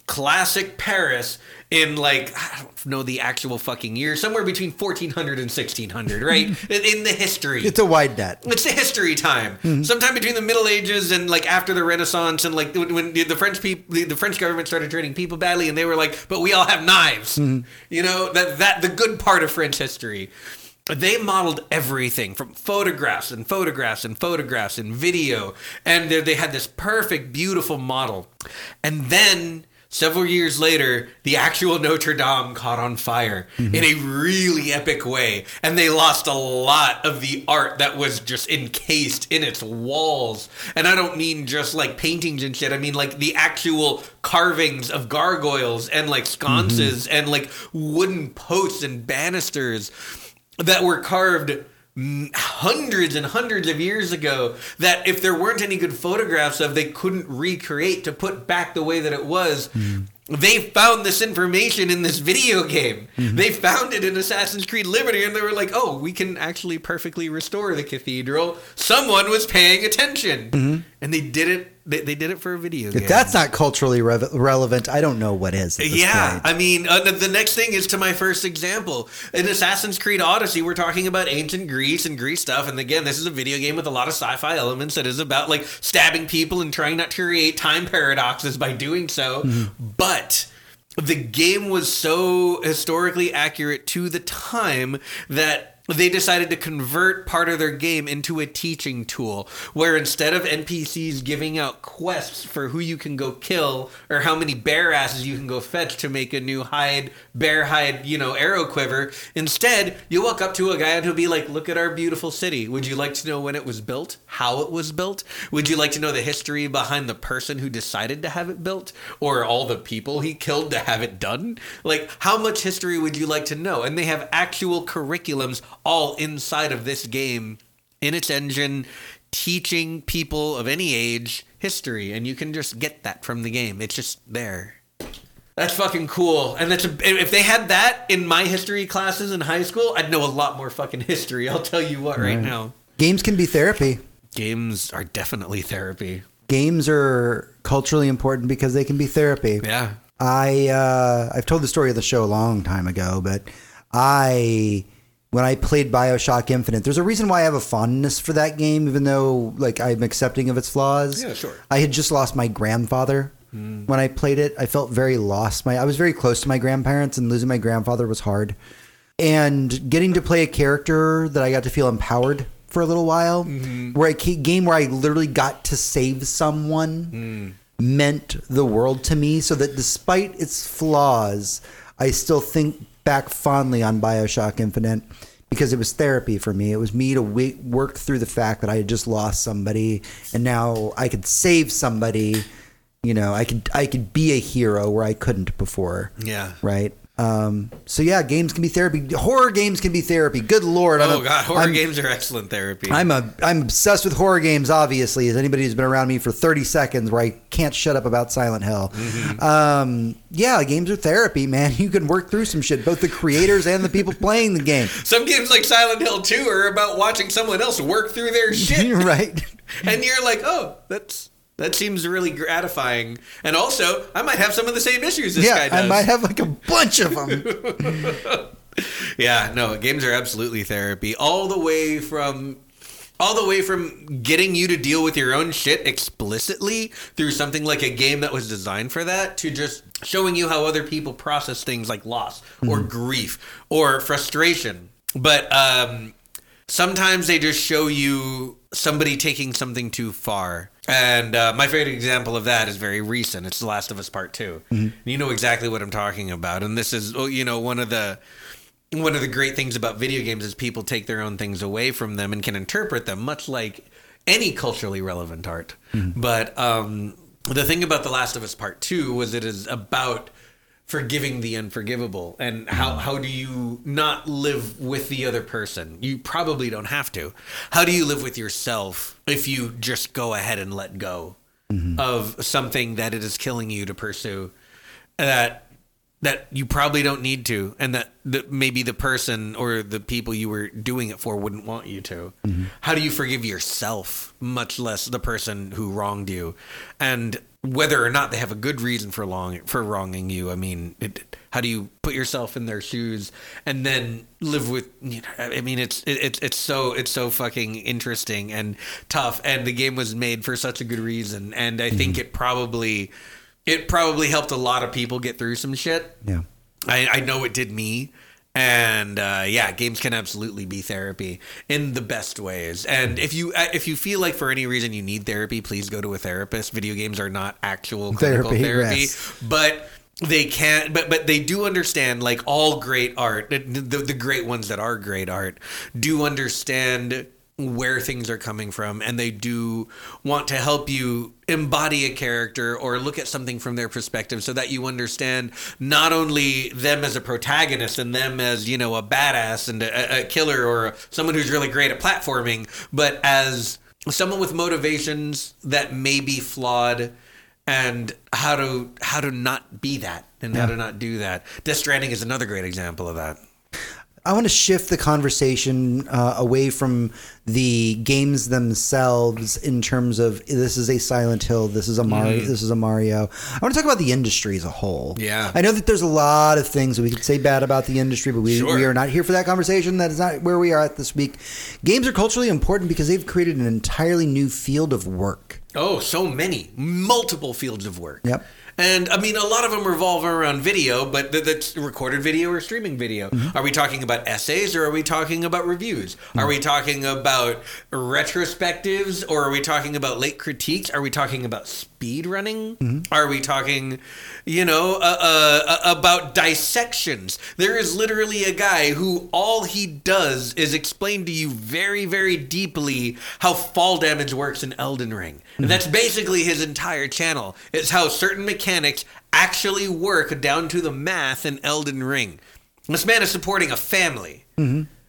classic Paris in like I don't know the actual fucking year, somewhere between 1400 and 1600, right? [LAUGHS] in, the history. It's a wide net. It's the history time. Mm-hmm. Sometime between the Middle Ages and like after the Renaissance, and like when, the French people, the, French government started treating people badly, and they were like, "But we all have knives." Mm-hmm. You know that that the good part of French history. They modeled everything from photographs and photographs and photographs and video, and they had this perfect, beautiful model. And then several years later, the actual Notre Dame caught on fire mm-hmm. in a really epic way, and they lost a lot of the art that was just encased in its walls. And I don't mean just like paintings and shit. I mean like the actual carvings of gargoyles and like sconces mm-hmm. and like wooden posts and banisters that were carved hundreds and hundreds of years ago that if there weren't any good photographs of they couldn't recreate to put back the way that it was mm-hmm. they found this information in this video game. Mm-hmm. They found it in Assassin's Creed Liberty, and they were like, "Oh, we can actually perfectly restore the cathedral." Someone was paying attention, mm-hmm. And they did it. They, they did it for a video game. If that's not culturally rev- relevant, I don't know what is. Yeah, point. I mean, uh, the- the next thing is to my first example. In Assassin's Creed Odyssey, we're talking about ancient Greece and Greece stuff. And again, this is a video game with a lot of sci fi elements that is about like stabbing people and trying not to create time paradoxes by doing so. But the game was so historically accurate to the time that they decided to convert part of their game into a teaching tool where instead of NPCs giving out quests for who you can go kill or how many bear asses you can go fetch to make a new hide, bear hide, you know, arrow quiver, instead you walk up to a guy and he'll be like, Look at our beautiful city. Would you like to know when it was built? How it was built? Would you like to know the history behind the person who decided to have it built? Or all the people he killed to have it done? Like, how much history would you like to know? And they have actual curriculums all inside of this game in its engine teaching people of any age history and you can just get that from the game it's just there that's fucking cool and that's a, if they had that in my history classes in high school i'd know a lot more fucking history i'll tell you what right, Right. now games can be therapy. games are definitely therapy Games are culturally important because they can be therapy. yeah I uh, I've told the story of the show a long time ago, but I when I played Bioshock Infinite, there's a reason why I have a fondness for that game, even though like I'm accepting of its flaws. Yeah, sure. I had just lost my grandfather hmm. when I played it. I felt very lost. My I was very close to my grandparents, and losing my grandfather was hard. And getting to play a character that I got to feel empowered for a little while, mm-hmm. where a game where I literally got to save someone hmm. meant the world to me. So that despite its flaws, I still think back fondly on Bioshock Infinite because it was therapy for me. It was me to w- work through the fact that I had just lost somebody, and now I could save somebody. You know, I could I could be a hero where I couldn't before. yeah Right. Um, so yeah, games can be therapy. Horror games can be therapy. Good lord! I'm oh a- god horror I'm- games are excellent therapy I'm a I'm obsessed with horror games. Obviously, as anybody who's been around me for 30 seconds, where I can't shut up about Silent Hill. Mm-hmm. Um, yeah, games are therapy, man. [LAUGHS] You can work through some shit. Both the creators and the people playing the game. [LAUGHS] some games like silent hill 2 are about watching someone else work through their shit [LAUGHS] right. and you're like, oh, that's that seems really gratifying. And also, I might have some of the same issues this guy Yeah, does. I might have like a bunch of them. [LAUGHS] yeah, no, games are absolutely therapy. All the way from all the way from getting you to deal with your own shit explicitly through something like a game that was designed for that to just showing you how other people process things like loss or grief or frustration. But um sometimes they just show you somebody taking something too far. And uh, my favorite example of that is very recent. It's The Last of Us Part 2 You know exactly what I'm talking about. And this is, oh, you know, one of the one of the great things about video games is people take their own things away from them and can interpret them, much like any culturally relevant art. But um, the thing about The Last of Us Part Two was it is about forgiving the unforgivable. And how mm. how do you not live with the other person? You probably don't have to. How do you live with yourself if you just go ahead and let go mm-hmm. of something that it is killing you to pursue that that you probably don't need to and that, that maybe the person or the people you were doing it for wouldn't want you to. Mm-hmm. How do you forgive yourself much less the person who wronged you? And whether or not they have a good reason for long for wronging you i mean it, how do you put yourself in their shoes and then live with you know, i mean it's it, it's it's so it's so fucking interesting and tough. And the game was made for such a good reason. And i think mm-hmm. it probably it probably helped a lot of people get through some shit. Yeah. I, I know it did me. And uh, yeah, games can absolutely be therapy in the best ways. And if you uh, if you feel like for any reason you need therapy, please go to a therapist. Video games are not actual Therapy, [LAUGHS] therapy, yes. but they can but but they do understand like all great art the, the great ones that are great art do understand where things are coming from and they do want to help you embody a character or look at something from their perspective so that you understand not only them as a protagonist and them as you know a badass and a, a killer or someone who's really great at platforming but as someone with motivations that may be flawed and how to how to not be that and how to not do that. Death Stranding is another great example of that. I want to shift the conversation uh, away from the games themselves in terms of this is a Silent Hill, this is a Mario, this is a Mario. I want to talk about the industry as a whole. Yeah. I know that there's a lot of things that we could say bad about the industry, but we, Sure. we are not here for that conversation. That is not where we are at this week. Games are culturally important because they've created an entirely new field of work. Oh, so many, multiple fields of work. Yep. And I mean, a lot of them revolve around video, but th- that's recorded video or streaming video. Mm-hmm. Are we talking about essays or are we talking about reviews? Are we talking about retrospectives or are we talking about late critiques? Are we talking about speed running? Mm-hmm. Are we talking, you know, uh, uh, uh, about dissections? There is literally a guy who all he does is explain to you very, very deeply how fall damage works in Elden Ring. And that's basically his entire channel. It's how certain mechanics actually work down to the math in Elden Ring. This man is supporting a family.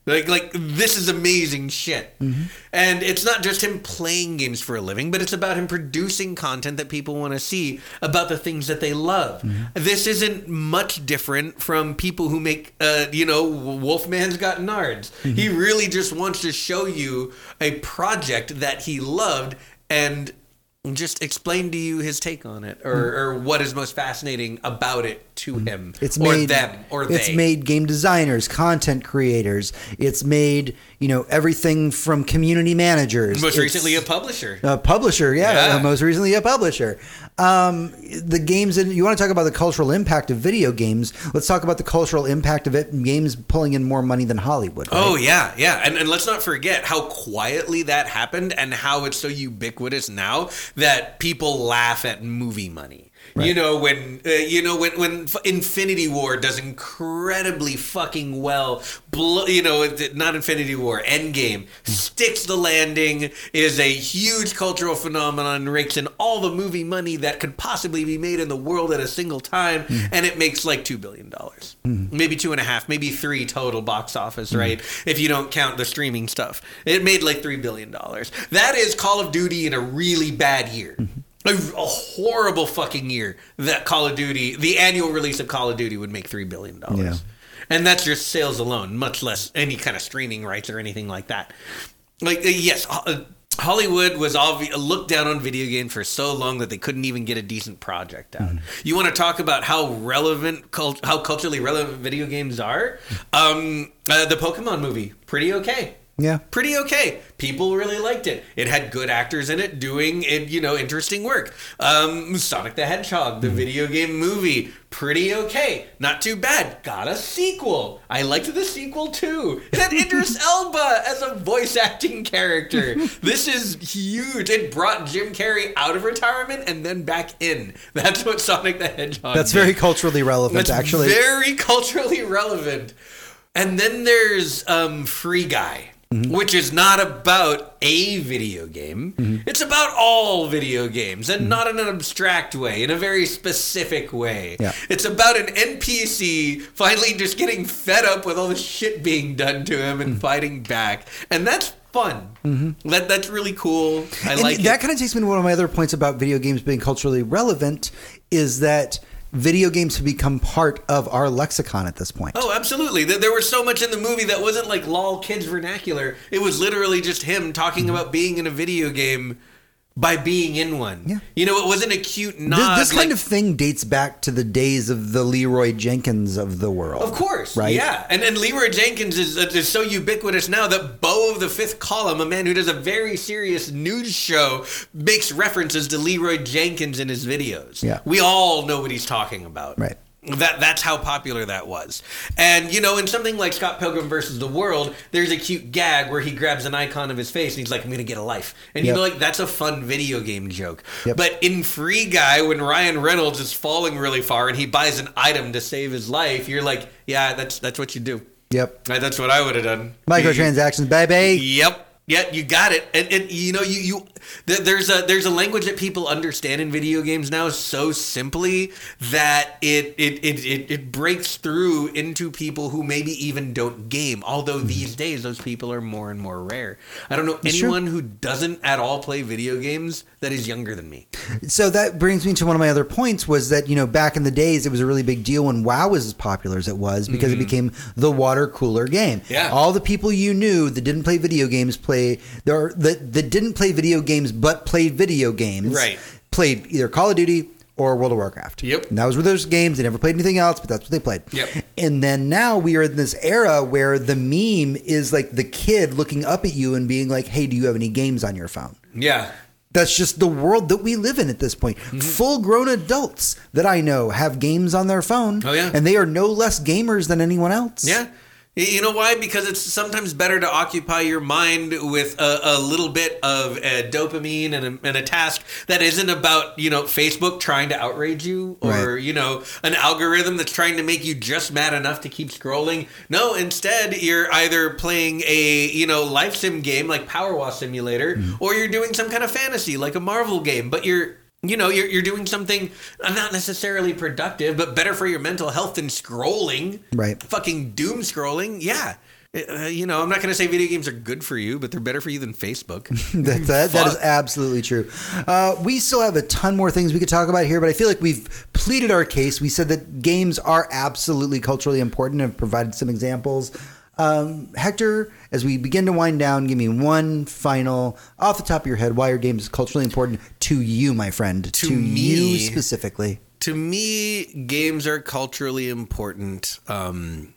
Like, like this is amazing shit. Mm-hmm. And it's not just him playing games for a living, but it's about him producing content that people want to see about the things that they love. Mm-hmm. This isn't much different from people who make, uh, you know, Wolfman's Got Nards. Mm-hmm. He really just wants to show you a project that he loved and just explain to you his take on it or, hmm. or what is most fascinating about it to hmm. him It's or made them or it's they. made game designers, content creators. It's made you know everything from community managers. most It's- recently a publisher. A publisher, yeah, Yeah. most recently a publisher. Um, the games, and you want to talk about the cultural impact of video games? Let's talk about the cultural impact of it. Games pulling in more money than Hollywood. right? Oh yeah, yeah, and, and let's not forget how quietly that happened, and how it's so ubiquitous now that people laugh at movie money. You know when uh, you know when when Infinity War does incredibly fucking well. Blo- you know, not Infinity War, Endgame hmm. sticks the landing is a huge cultural phenomenon, rakes in all the movie money that could possibly be made in the world at a single time, hmm. and it makes like two billion dollars, hmm. maybe two and a half, maybe three total box office, right? If you don't count the streaming stuff, it made like three billion dollars. That is Call of Duty in a really bad year. A, a horrible fucking year that Call of Duty, the annual release of Call of Duty would make $3 billion. Yeah. And that's just sales alone, much less any kind of streaming rights or anything like that. Like, uh, yes, uh, Hollywood was obvi- looked down on video game for so long that they couldn't even get a decent project out. You want to talk about how relevant, cult- how culturally relevant video games are? Um, uh, the Pokemon movie, pretty okay yeah. pretty okay. People really liked it. It had good actors in it doing it, you know, interesting work. Um, Sonic the Hedgehog, the video game movie, pretty okay. Not too bad. Got a sequel. I liked the sequel too. It had Idris [LAUGHS] Elba as a voice acting character. [LAUGHS] this is huge. It brought Jim Carrey out of retirement and then back in. That's what Sonic the Hedgehog. That's did. very culturally relevant, That's actually. very culturally relevant. And then there's um, Free Guy, Mm-hmm. which is not about a video game. It's about all video games, and not in an abstract way, in a very specific way. Yeah. It's about an NPC finally just getting fed up with all the shit being done to him Mm-hmm. and fighting back, and that's fun. That that's really cool. I and like that it. kind of takes me to one of my other points about video games being culturally relevant is that video games have become part of our lexicon at this point. Oh, absolutely. There was so much in the movie that wasn't like lol kids vernacular. It was literally just him talking Mm-hmm. about being in a video game by being in one. Yeah. You know, it wasn't a cute This, nod. this kind like- of thing dates back to the days of the Leeroy Jenkins of the world. Of course, Right? Yeah, and and Leeroy Jenkins is uh, is so ubiquitous now that Beau of the Fifth Column, a man who does a very serious news show, makes references to Leeroy Jenkins in his videos. Yeah. we all know what he's talking about. Right. That that's how popular that was. And you know, in something like Scott Pilgrim versus the World, there's a cute gag where he grabs an icon of his face and he's like, "I'm gonna get a life," and Yep. you'd be like, "That's a fun video game joke." Yep. But in Free Guy, when Ryan Reynolds is falling really far and he buys an item to save his life, you're like, "Yeah, that's that's what you do." Yep. Uh, that's what I would have done. Microtransactions, baby. Yep. Yeah, you got it. And, and you know, you, you there's a there's a language that people understand in video games now so simply that it it it it, it breaks through into people who maybe even don't game. Although these days those people are more and more rare. I don't know It's true. anyone who doesn't at all play video games that is younger than me. So that brings me to one of my other points was that, you know, back in the days, it was a really big deal when WoW was as popular as it was because it became the water cooler game. Mm-hmm. Yeah. All the people you knew that didn't play video games play, there that, that didn't play video games but played video games. Right. Played either Call of Duty or World of Warcraft. Yep. And that was where those games. They never played anything else, but that's what they played. Yep. And then now we are in this era where the meme is like the kid looking up at you and being like, hey, do you have any games on your phone? Yeah. That's just the world that we live in at this point. Mm-hmm. Full grown adults that I know have games on their phone. Oh, yeah. And they are no less gamers than anyone else. Yeah. You know why? Because it's sometimes better to occupy your mind with a, a little bit of dopamine and a, and a task that isn't about, you know, Facebook trying to outrage you or, Right. you know, an algorithm that's trying to make you just mad enough to keep scrolling. No, instead, you're either playing a, you know, life sim game like Power Wash Simulator Mm-hmm. or you're doing some kind of fantasy like a Marvel game, but you're. You know, you're, you're doing something uh, not necessarily productive, but better for your mental health than scrolling Right. fucking doom scrolling. Yeah. Uh, you know, I'm not going to say video games are good for you, but they're better for you than Facebook. [LAUGHS] That, that, that is absolutely true. Uh, we still have a ton more things we could talk about here, but I feel like we've pleaded our case. We said that games are absolutely culturally important and have provided some examples. Um, Hector, as we begin to wind down, give me one final, off the top of your head, why are games culturally important to you, my friend? To you me- specifically. to me, games are culturally important. Um,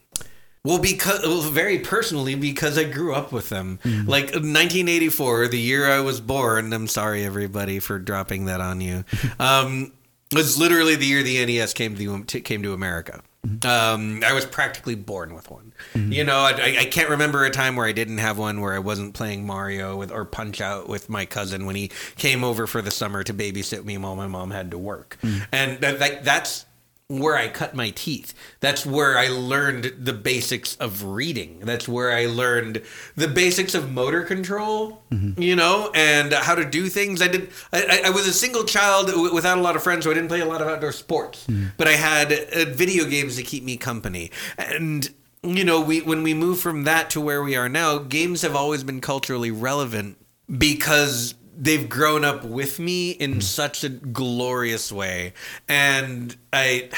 well, because well, very personally, because I grew up with them. Like 1984, the year I was born. I'm sorry, everybody, for dropping that on you. [LAUGHS] Um, was literally the year the NES came to came to America. Um, I was practically born with one. You know, I, I- can't remember a time where I didn't have one, where I wasn't playing Mario with or Punch Out with my cousin when he came over for the summer to babysit me while my mom had to work. And that, that, that's where I cut my teeth. That's where I learned the basics of reading. That's where I learned the basics of motor control, you know, and how to do things. I did. I, I- was a single child without a lot of friends, so I didn't play a lot of outdoor sports. But I had uh, video games to keep me company, and you know, we when we move from that to where we are now, games have always been culturally relevant because they've grown up with me in such a glorious way. And i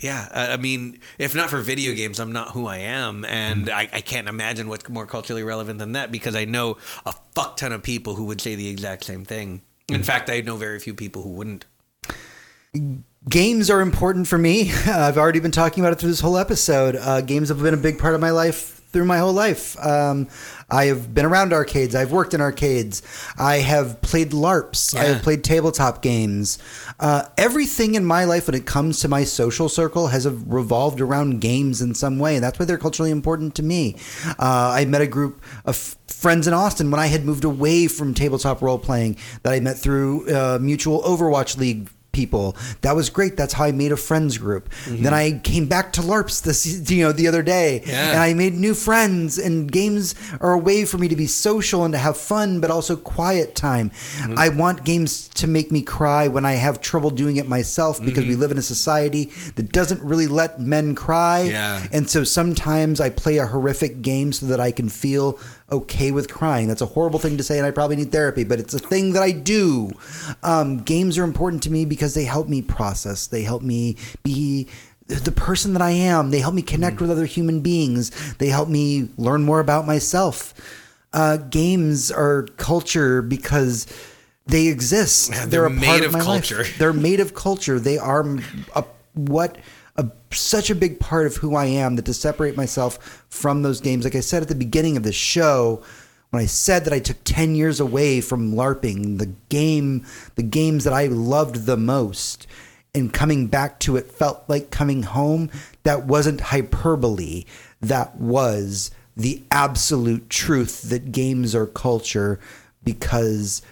yeah i mean if not for video games i'm not who i am. And I, I can't imagine what's more culturally relevant than that because i know a fuck ton of people who would say the exact same thing. In fact i know very few people who wouldn't. Games are important for me. [LAUGHS] I've already been talking about it through this whole episode. Uh, games have been a big part of my life through my whole life. Um, I have been around arcades. I've worked in arcades. I have played LARPs. I have played tabletop games. Uh, everything in my life when it comes to my social circle has revolved around games in some way. And that's why they're culturally important to me. Uh, I met a group of friends in Austin when I had moved away from tabletop role playing that I met through uh, mutual Overwatch League people. That was great. That's how I made a friends group. Mm-hmm. Then I came back to LARPs this you know the other day, Yeah. and I made new friends. And games are a way for me to be social and to have fun, but also quiet time. Mm-hmm. I want games to make me cry when I have trouble doing it myself because we mm-hmm. live in a society that doesn't really let men cry. Yeah. And so sometimes I play a horrific game so that I can feel okay with crying. That's a horrible thing to say, and I probably need therapy, but it's a thing that I do. Um, games are important to me because they help me process, they help me be the person that I am, they help me connect with other human beings, they help me learn more about myself. Uh, games are culture because they exist. Yeah, they're, they're a part of my culture. life. They're made of culture. They are a, what a, such a big part of who I am that to separate myself from those games, like I said at the beginning of the show, when I said that I took 10 years away from LARPing, the game, the games that I loved the most, and coming back to it felt like coming home, that wasn't hyperbole. That was the absolute truth that games are culture because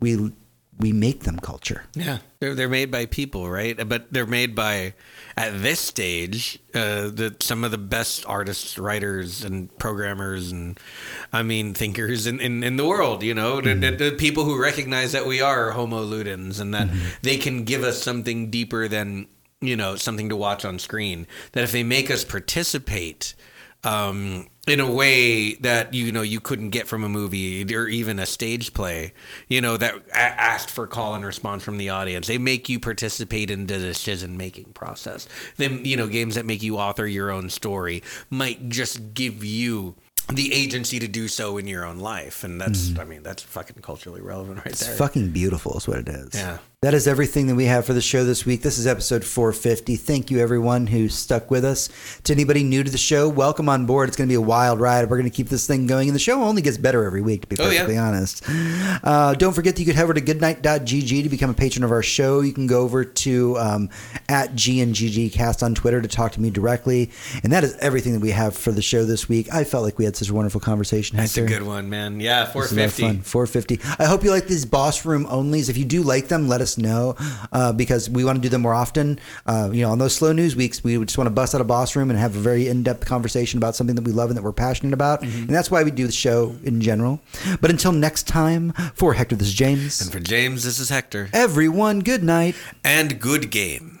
we we make them culture. Yeah. They're they're made by people, right? But they're made by at this stage uh, the some of the best artists, writers, and programmers, and I mean thinkers in, in, in the world. You know, the, the, the people who recognize that we are Homo ludens and that they can give us something deeper than you know something to watch on screen. That if they make us participate. Um, in a way that you know you couldn't get from a movie or even a stage play you know that a- asked for call and response from the audience. They make you participate in the decision making process. Then you know games that make you author your own story might just give you the agency to do so in your own life. And that's mm-hmm. i mean that's fucking culturally relevant right It's there. fucking beautiful, is what it is. Yeah. That is everything that we have for the show this week. This is episode 450. Thank you, everyone who stuck with us. To anybody new to the show, welcome on board. It's going to be a wild ride. We're going to keep this thing going, and the show only gets better every week, to be Oh, yeah. perfectly honest. Uh, don't forget that you could head over to goodnight.gg to become a patron of our show. You can go over to um, at GNGGcast on Twitter to talk to me directly. And that is everything that we have for the show this week. I felt like we had such a wonderful conversation. that's a good one man yeah This is a lot of 450 fun. 450. I hope you like these boss room onlys. If you do like them, let us know uh, because we want to do them more often. Uh, you know, on those slow news weeks, we just want to bust out a boss room and have a very in depth conversation about something that we love and that we're passionate about. And that's why we do the show in general. But until next time, for Hector, this is James. and for james this is hector Everyone, good night. and good game